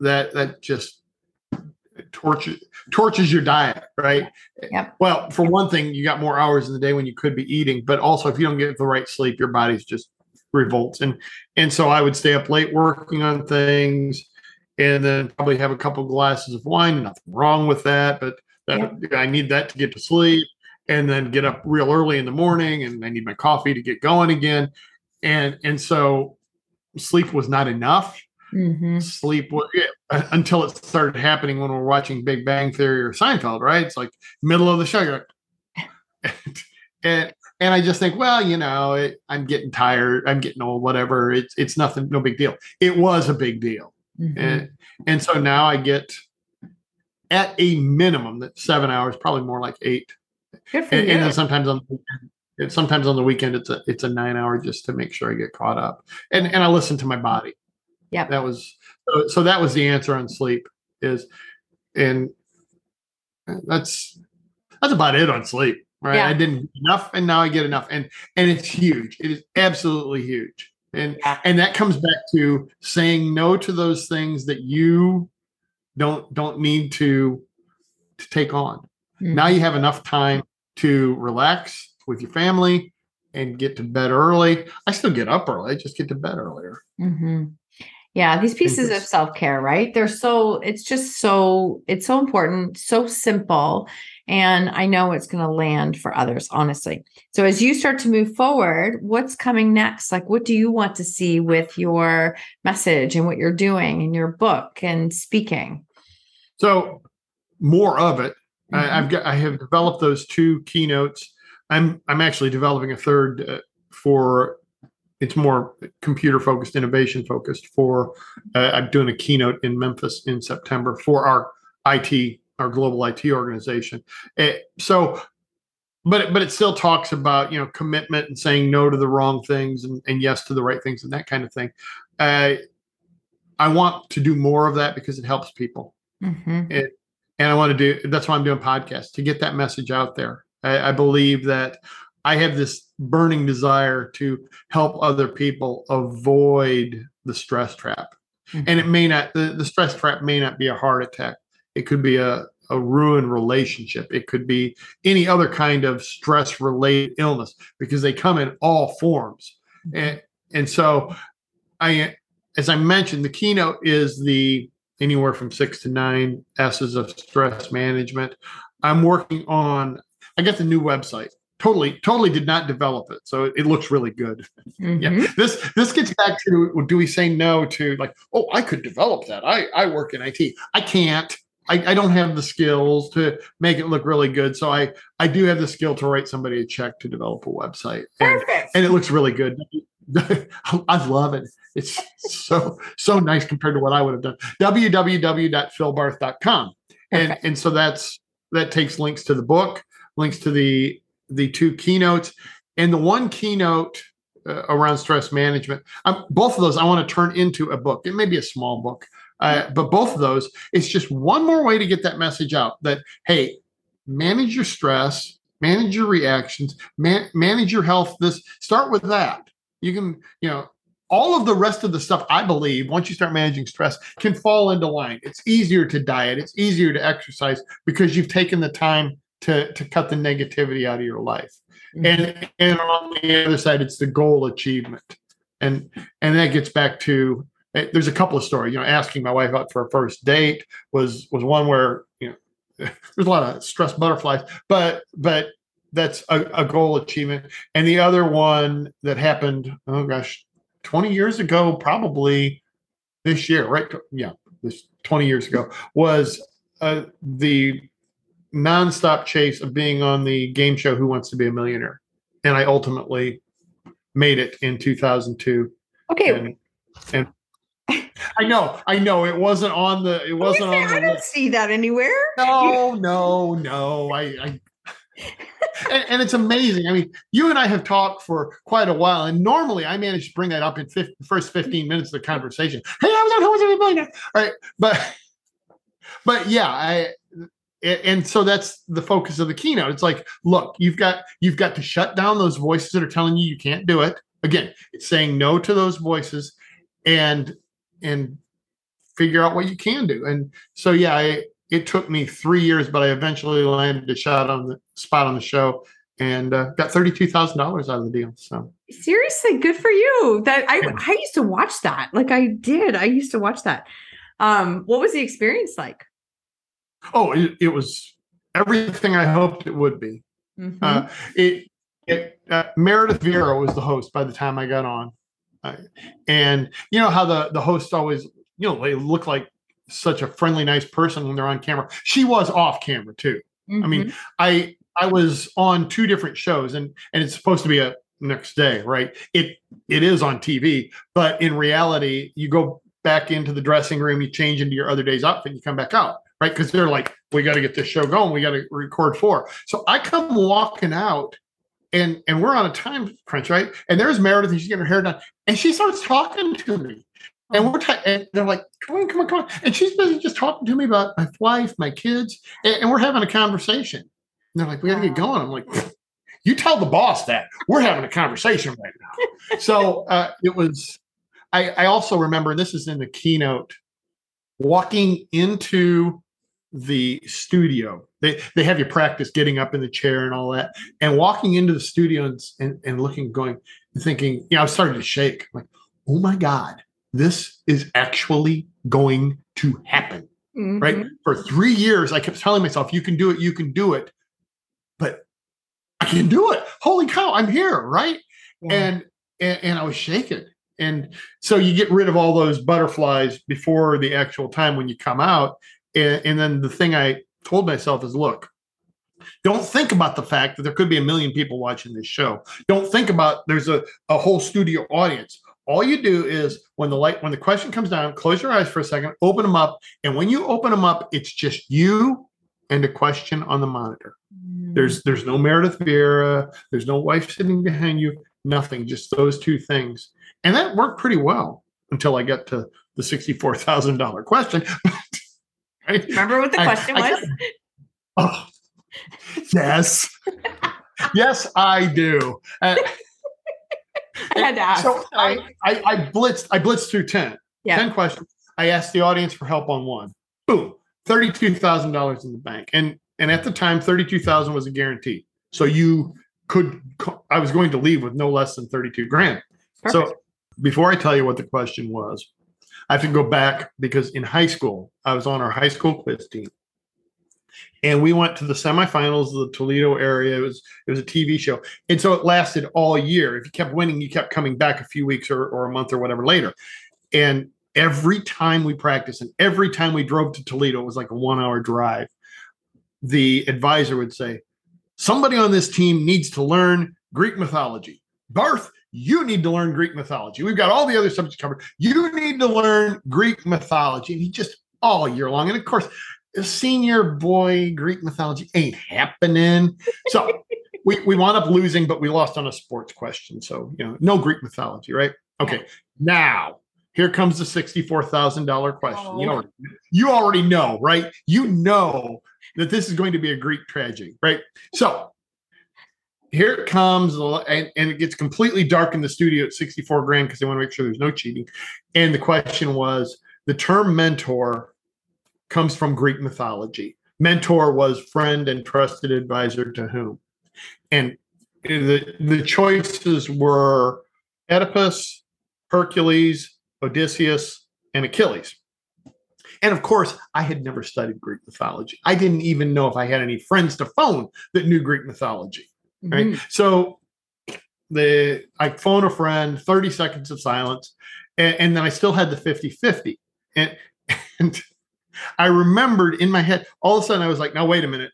Speaker 2: that that just tortures tortures your diet right?
Speaker 1: Yep.
Speaker 2: well for one thing you got more hours in the day when you could be eating but also if you don't get the right sleep your body's just revolts. And and so i would stay up late working on things and then probably have a couple glasses of wine nothing wrong with that but that, i need that to get to sleep and then get up real early in the morning and i need my coffee to get going again and and so sleep was not enough
Speaker 1: Mhm.
Speaker 2: sleep wa- yeah, until it started happening when we're watching Big Bang Theory or Seinfeld, right? It's like middle of the show, you're like, and and I just think, well, you know, it, I'm getting tired, I'm getting old, whatever. It's it's nothing, no big deal. It was a big deal,
Speaker 1: Mhm.
Speaker 2: and and so now I get at a minimum that seven hours, probably more like eight,
Speaker 1: Good for
Speaker 2: and,
Speaker 1: you.
Speaker 2: and then sometimes on the weekend, sometimes on the weekend it's a it's a nine hour just to make sure I get caught up, and and I listen to my body.
Speaker 1: Yeah.
Speaker 2: that was so, so that was the answer on sleep is, and that's that's about it on sleep. Right,
Speaker 1: Yeah.
Speaker 2: I didn't get enough, and now I get enough, and and it's huge. It is absolutely huge, and
Speaker 1: Yeah.
Speaker 2: and that comes back to saying no to those things that you don't don't need to to take on now
Speaker 1: Mhm.
Speaker 2: you have enough time to relax with your family and get to bed early. I still get up early, I just get to bed earlier.
Speaker 1: Mhm. Yeah, these pieces of self care, right? They're so, it's just so, it's so important, so simple. And I know it's going to land for others, honestly. So as you start to move forward, what's coming next? Like, what do you want to see with your message and what you're doing in your book and speaking?
Speaker 2: So more of it.
Speaker 1: Mhm.
Speaker 2: I, I've got I have developed those two keynotes. I'm I'm actually developing a third uh, for it's more computer focused, innovation focused. For uh, I'm doing a keynote in Memphis in September for our IT our global IT organization. It, so, but but it still talks about you know commitment and saying no to the wrong things and, and yes to the right things and that kind of thing. Uh, I want to do more of that because it helps people. Mm-hmm. It, and I want to do that's why I'm doing podcasts to get that message out there. I, I believe that I have this burning desire to help other people avoid the stress trap. Mm-hmm. And it may not the, the stress trap may not be a heart attack. It could be a, a ruined relationship. It could be any other kind of stress related illness because they come in all forms. Mm-hmm. And and so I as I mentioned, the keynote is the anywhere from six to nine S's of stress management. I'm working on, I got the new website. Totally, totally did not develop it. So it, it looks really good. Mm-hmm. Yeah. This this gets back to do we say no to like, oh, I could develop that. I, I work in IT. I can't. I, I don't have the skills to make it look really good. So I I do have the skill to write somebody a check to develop a website. And, Perfect. and it looks really good. I love it. It's so so nice compared to what I would have done. www.philbarth.com. And and so that's that takes links to the book, links to the the two keynotes, and the one keynote uh, around stress management. Um, both of those I want to turn into a book. It may be a small book, uh, but both of those it's just one more way to get that message out that hey, manage your stress, manage your reactions, man- manage your health. This start with that. You can you know all of the rest of the stuff i believe once you start managing stress can fall into line it's easier to diet it's easier to exercise because you've taken the time to to cut the negativity out of your life mm-hmm. and and on the other side it's the goal achievement and and that gets back to there's a couple of stories you know asking my wife out for a first date was was one where you know there's a lot of stress butterflies but but that's a, a goal achievement and the other one that happened oh gosh 20 years ago, probably this year, right? Yeah, this 20 years ago was uh, the nonstop chase of being on the game show Who Wants to Be a Millionaire, and I ultimately made it in 2002.
Speaker 1: Okay.
Speaker 2: And, and I know, I know, it wasn't on the. It wasn't on.
Speaker 1: The I don't see that anywhere.
Speaker 2: No, no, no. I, I and, and, it's amazing. I mean, you and I have talked for quite a while, and normally I manage to bring that up in 50, first 15 minutes of the conversation. Hey, I was on Who Was It Millionaire? All right, but but yeah, I and so that's the focus of the keynote. It's like, look, you've got you've got to shut down those voices that are telling you you can't do it. Again, it's saying no to those voices, and and figure out what you can do. And so yeah, I it took me three years, but I eventually landed a shot on the spot on the show and uh, got thirty-two thousand dollars out of the deal. So
Speaker 1: seriously, good for you. That I yeah. I used to watch that. Like I did. I used to watch that. Um, what was the experience like?
Speaker 2: Oh, it, it was everything I hoped it would be. Mm-hmm. Uh, it, it uh, Meredith Vieira was the host by the time I got on, and you know how the the hosts always you know they look like such a friendly, nice person when they're on camera. She was off camera too. Mm-hmm. I mean, mm-hmm. I I was on two different shows, and and it's supposed to be a next day, right? It it is on TV, but in reality, you go back into the dressing room, you change into your other day's outfit, you come back out, right? Because they're like, we got to get this show going, we got to record four. So I come walking out, and and we're on a time crunch, right? And there's Meredith, and she's getting her hair done, and she starts talking to me, and we're ta- and they're like, come on, come on, come on. And she's busy just talking to me about my wife, my kids, and, and we're having a conversation. And they're like, we got to get going. I'm like, you tell the boss that we're having a conversation right now. so uh, it was. I, I also remember this is in the keynote. Walking into the studio, they they have you practice getting up in the chair and all that, and walking into the studio and and, and looking, going, thinking, you know, I was starting to shake, like, oh my god, this is actually going to happen. Mm-hmm. Right. For three years, I kept telling myself, you can do it, you can do it. But I can do it. Holy cow, I'm here. Right. Yeah. And, and and I was shaking. And so you get rid of all those butterflies before the actual time when you come out. And, and then the thing I told myself is look, don't think about the fact that there could be a million people watching this show. Don't think about there's a, a whole studio audience all you do is when the light when the question comes down close your eyes for a second open them up and when you open them up it's just you and a question on the monitor.
Speaker 1: Mm.
Speaker 2: There's there's no Meredith Vieira, there's no wife sitting behind you, nothing, just those two things. And that worked pretty well until I got to the $64,000 question.
Speaker 1: Remember what the
Speaker 2: I-
Speaker 1: question
Speaker 2: I-
Speaker 1: was?
Speaker 2: Oh, yes. yes, I do. Uh,
Speaker 1: I had to ask.
Speaker 2: so I, I, I blitzed, I blitzed through 10.
Speaker 1: Yeah.
Speaker 2: 10 questions. I asked the audience for help on one. Boom. $32,000 in the bank. And and at the time 32,000 was a guarantee. So you could I was going to leave with no less than 32 grand.
Speaker 1: Perfect.
Speaker 2: So before I tell you what the question was, I have to go back because in high school, I was on our high school quiz team. And we went to the semifinals of the Toledo area. It was it was a TV show. And so it lasted all year. If you kept winning, you kept coming back a few weeks or, or a month or whatever later. And every time we practiced and every time we drove to Toledo, it was like a one hour drive. The advisor would say, Somebody on this team needs to learn Greek mythology. Barth, you need to learn Greek mythology. We've got all the other subjects covered. You need to learn Greek mythology. And he just all year long. And of course, a senior boy Greek mythology ain't happening. So we, we wound up losing, but we lost on a sports question. So, you know, no Greek mythology, right? Okay. Now, here comes the $64,000 question. You,
Speaker 1: Oh.
Speaker 2: already, you already know, right? You know that this is going to be a Greek tragedy, right? So here it comes, and, and it gets completely dark in the studio at 64 grand because they want to make sure there's no cheating. And the question was the term mentor comes from Greek mythology. Mentor was friend and trusted advisor to whom? And the, the choices were Oedipus, Hercules, Odysseus, and Achilles. And of course, I had never studied Greek mythology. I didn't even know if I had any friends to phone that knew Greek mythology. Right.
Speaker 1: Mhm.
Speaker 2: So the I phone a friend, 30 seconds of silence, and, and then I still had the 50-50. And and I remembered in my head, all of a sudden I was like, now wait a minute.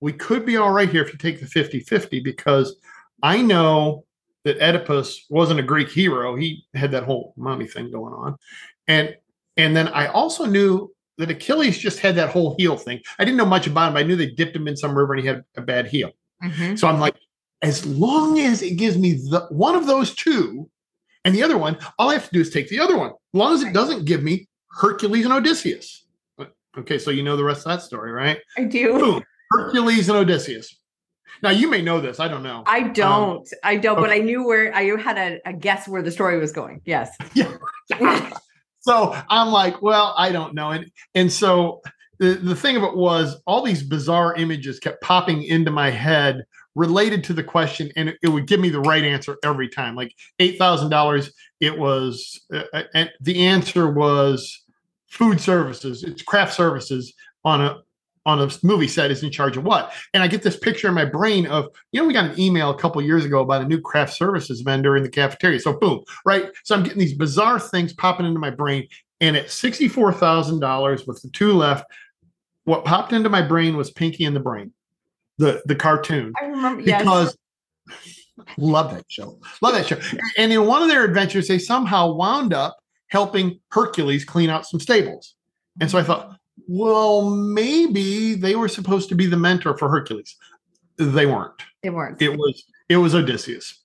Speaker 2: We could be all right here if you take the 50-50 because I know that Oedipus wasn't a Greek hero. He had that whole mommy thing going on. And and then I also knew that Achilles just had that whole heel thing. I didn't know much about him. but I knew they dipped him in some river and he had a bad heel.
Speaker 1: Mhm.
Speaker 2: So I'm like, as long as it gives me the one of those two and the other one, all I have to do is take the other one. As long as it doesn't give me Hercules and Odysseus. Okay, so you know the rest of that story, right?
Speaker 1: I do.
Speaker 2: Boom. Hercules and Odysseus. Now you may know this. I don't know.
Speaker 1: I um, don't. I don't. But. I knew where I had a, a guess where the story was going. Yes.
Speaker 2: so I'm like, well, I don't know. And and so the, the thing of it was all these bizarre images kept popping into my head related to the question, and it, would give me the right answer every time. Like eight thousand dollars, it was, uh, uh, and the answer was food services. It's craft services on a on a movie set is in charge of what. And I get this picture in my brain of, you know, we got an email a couple years ago about a new craft services vendor in the cafeteria. So boom, right? So I'm getting these bizarre things popping into my brain. And at $64,000 with the two left, what popped into my brain was Pinky and the Brain, the the cartoon
Speaker 1: I remember. Yes.
Speaker 2: because love that show love that show and in one of their adventures they somehow wound up helping hercules clean out some stables and so i thought well maybe they were supposed to be the mentor for hercules they weren't
Speaker 1: they weren't.
Speaker 2: it was it was odysseus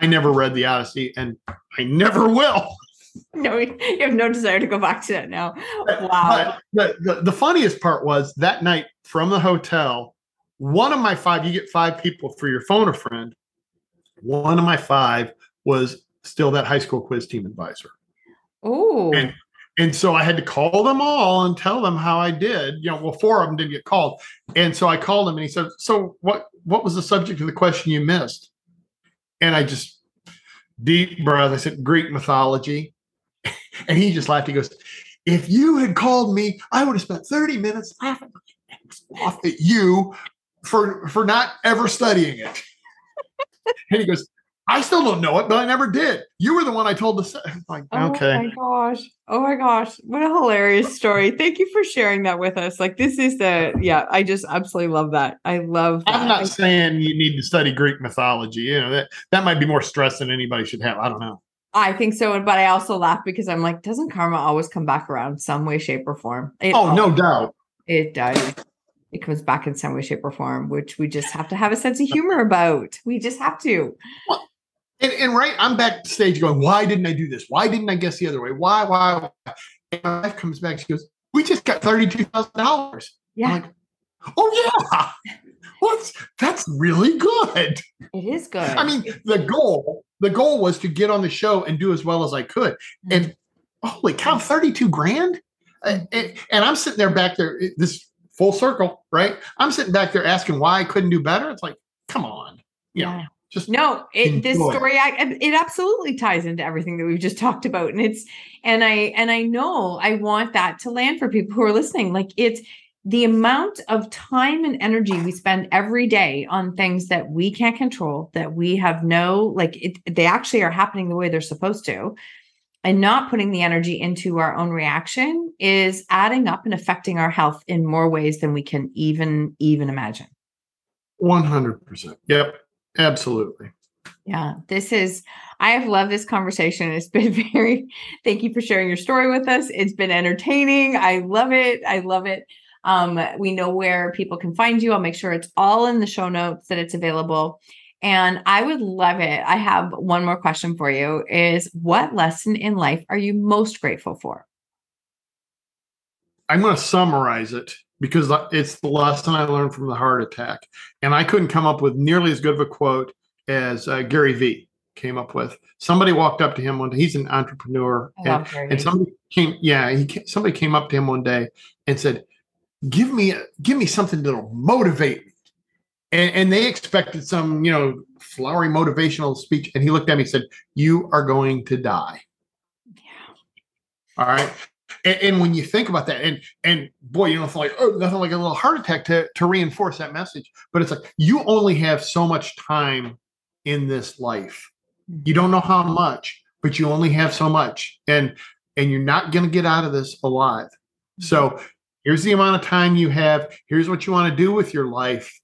Speaker 2: i never read the odyssey and i never will
Speaker 1: no, you have no desire to go back to that now. Wow.
Speaker 2: But the, the, the funniest part was that night from the hotel, one of my five, you get five people for your phone a friend. One of my five was still that high school quiz team advisor.
Speaker 1: Oh.
Speaker 2: And and so I had to call them all and tell them how I did. You know, well, four of them didn't get called. And so I called him and he said, So what what was the subject of the question you missed? And I just deep breath. I said, Greek mythology. And he just laughed. He goes, If you had called me, I would have spent 30 minutes laughing off at you for for not ever studying it. and he goes, I still don't know it, but I never did. You were the one I told to say. Like,
Speaker 1: Oh
Speaker 2: okay.
Speaker 1: my gosh. Oh my gosh. What a hilarious story. Thank you for sharing that with us. Like this is the yeah, I just absolutely love that. I love that.
Speaker 2: I'm not
Speaker 1: I-
Speaker 2: saying you need to study Greek mythology. You know that that might be more stress than anybody should have. I don't know.
Speaker 1: I think so, but I also laugh because I'm like, doesn't karma always come back around some way, shape, or form? It
Speaker 2: Oh, no doubt.
Speaker 1: It does. It comes back in some way, shape, or form, which we just have to have a sense of humor about. We just have to.
Speaker 2: Well, and, and right, I'm backstage going, why didn't I do this? Why didn't I guess the other way? Why, why? why? And my wife comes back, she goes, we just got $32,000.
Speaker 1: Yeah. Like,
Speaker 2: oh, yeah. Well, that's really good.
Speaker 1: It is good.
Speaker 2: I mean, the goal, the goal was to get on the show and do as well as I could. Mm-hmm. And holy cow, 32 grand? And, and, I'm sitting there back there, this full circle, right? I'm sitting back there asking why I couldn't do better. It's like, come on. You yeah. Know, just
Speaker 1: no it, this story I, it absolutely ties into everything that we've just talked about and it's and i and i know i want that to land for people who are listening like it's the amount of time and energy we spend every day on things that we can't control that we have no like it, they actually are happening the way they're supposed to and not putting the energy into our own reaction is adding up and affecting our health in more ways than we can even even imagine
Speaker 2: 100% yep Absolutely.
Speaker 1: Yeah, this is, I have loved this conversation. It's been very, thank you for sharing your story with us. It's been entertaining. I love it. I love it. Um, we know where people can find you. I'll make sure it's all in the show notes that it's available. And I would love it. I have one more question for you is what lesson in life are you most grateful for?
Speaker 2: I'm going to summarize it because it's the lesson I learned from the heart attack. And I couldn't come up with nearly as good of a quote as uh, Gary Vee came up with. Somebody walked up to him one day. He's an entrepreneur, and, and, somebody came. Yeah, he somebody came up to him one day and said, "Give me, give me something that'll motivate me." And, and they expected some, you know, flowery motivational speech. And he looked at me and said, "You are going to die." Yeah. All right. And, and, when you think about that, and and boy, you know, it's like oh, nothing like a little heart attack to to reinforce that message. But it's like you only have so much time in this life. You don't know how much, but you only have so much, and and you're not going to get out of this alive. So mm-hmm. here's the amount of time you have. Here's what you want to do with your life.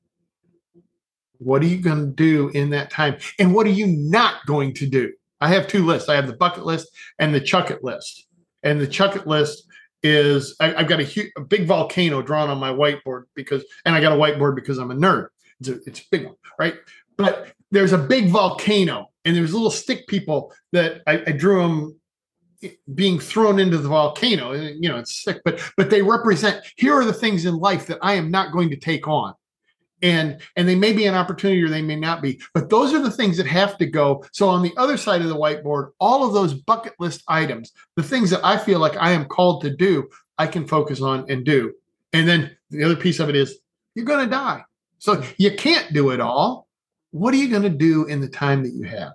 Speaker 2: What are you going to do in that time? And what are you not going to do? I have two lists. I have the bucket list and the chuck it list. And the chuck it list is I, have got a, a big volcano drawn on my whiteboard because, and I got a whiteboard because I'm a nerd. It's a, it's a big one, right? But there's a big volcano, and there's little stick people that I, I drew them being thrown into the volcano. You know, it's sick, but but they represent here are the things in life that I am not going to take on and and they may be an opportunity or they may not be. But those are the things that have to go. So on the other side of the whiteboard all of those bucket list items the things that i feel like i am called to do i can focus on and do. And then the other piece of it is you're going to die. So you can't do it all. What are you going to do in the time that you have?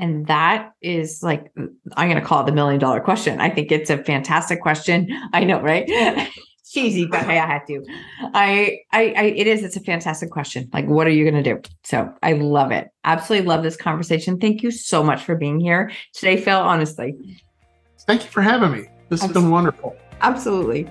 Speaker 1: And that is like i'm going to call it the million dollar question. I think it's a fantastic question. I know right cheesy, but hey, I had to. I, I, I, it is. It's a fantastic question. Like, what are you going to do? So I love it. Absolutely love this conversation. Thank you so much for being here today, Phil. Honestly,
Speaker 2: thank you for having me. This has been wonderful.
Speaker 1: Absolutely.